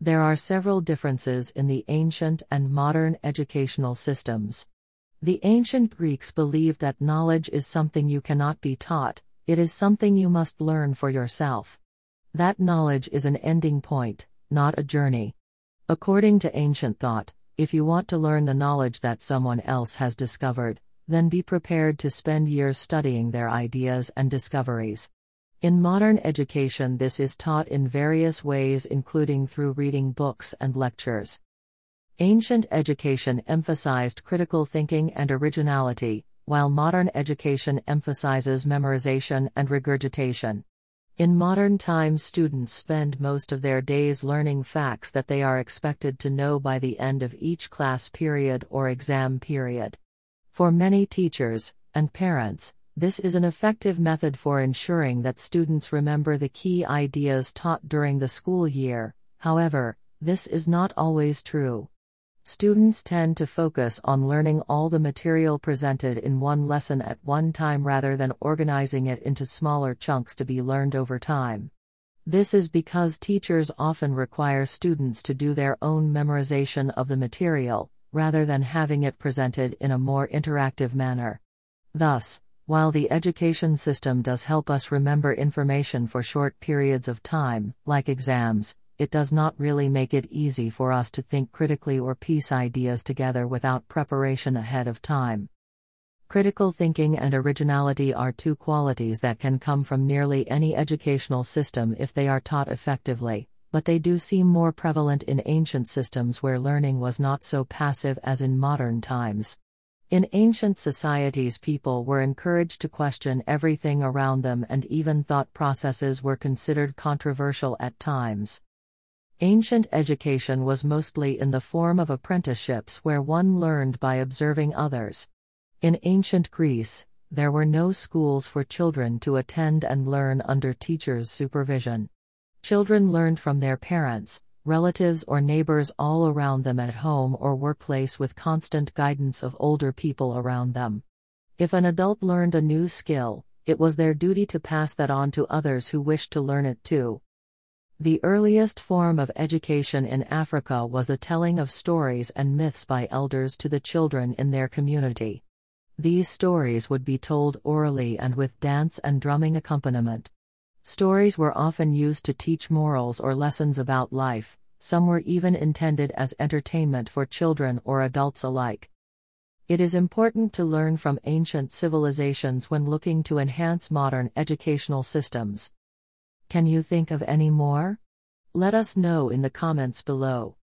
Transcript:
There are several differences in the ancient and modern educational systems. The ancient Greeks believed that knowledge is something you cannot be taught, it is something you must learn for yourself. That knowledge is an ending point, not a journey. According to ancient thought, if you want to learn the knowledge that someone else has discovered, then be prepared to spend years studying their ideas and discoveries. In modern education, this is taught in various ways, including through reading books and lectures. Ancient education emphasized critical thinking and originality, while modern education emphasizes memorization and regurgitation. In modern times, students spend most of their days learning facts that they are expected to know by the end of each class period or exam period. For many teachers and parents, this is an effective method for ensuring that students remember the key ideas taught during the school year, however, this is not always true. Students tend to focus on learning all the material presented in one lesson at one time rather than organizing it into smaller chunks to be learned over time. This is because teachers often require students to do their own memorization of the material, rather than having it presented in a more interactive manner. Thus, while the education system does help us remember information for short periods of time, like exams, it does not really make it easy for us to think critically or piece ideas together without preparation ahead of time. Critical thinking and originality are two qualities that can come from nearly any educational system if they are taught effectively, but they do seem more prevalent in ancient systems where learning was not so passive as in modern times. In ancient societies, people were encouraged to question everything around them, and even thought processes were considered controversial at times. Ancient education was mostly in the form of apprenticeships where one learned by observing others. In ancient Greece, there were no schools for children to attend and learn under teachers' supervision. Children learned from their parents, relatives or neighbors all around them at home or workplace with constant guidance of older people around them. If an adult learned a new skill, it was their duty to pass that on to others who wished to learn it too. The earliest form of education in Africa was the telling of stories and myths by elders to the children in their community. These stories would be told orally and with dance and drumming accompaniment. Stories were often used to teach morals or lessons about life, some were even intended as entertainment for children or adults alike. It is important to learn from ancient civilizations when looking to enhance modern educational systems. Can you think of any more? Let us know in the comments below.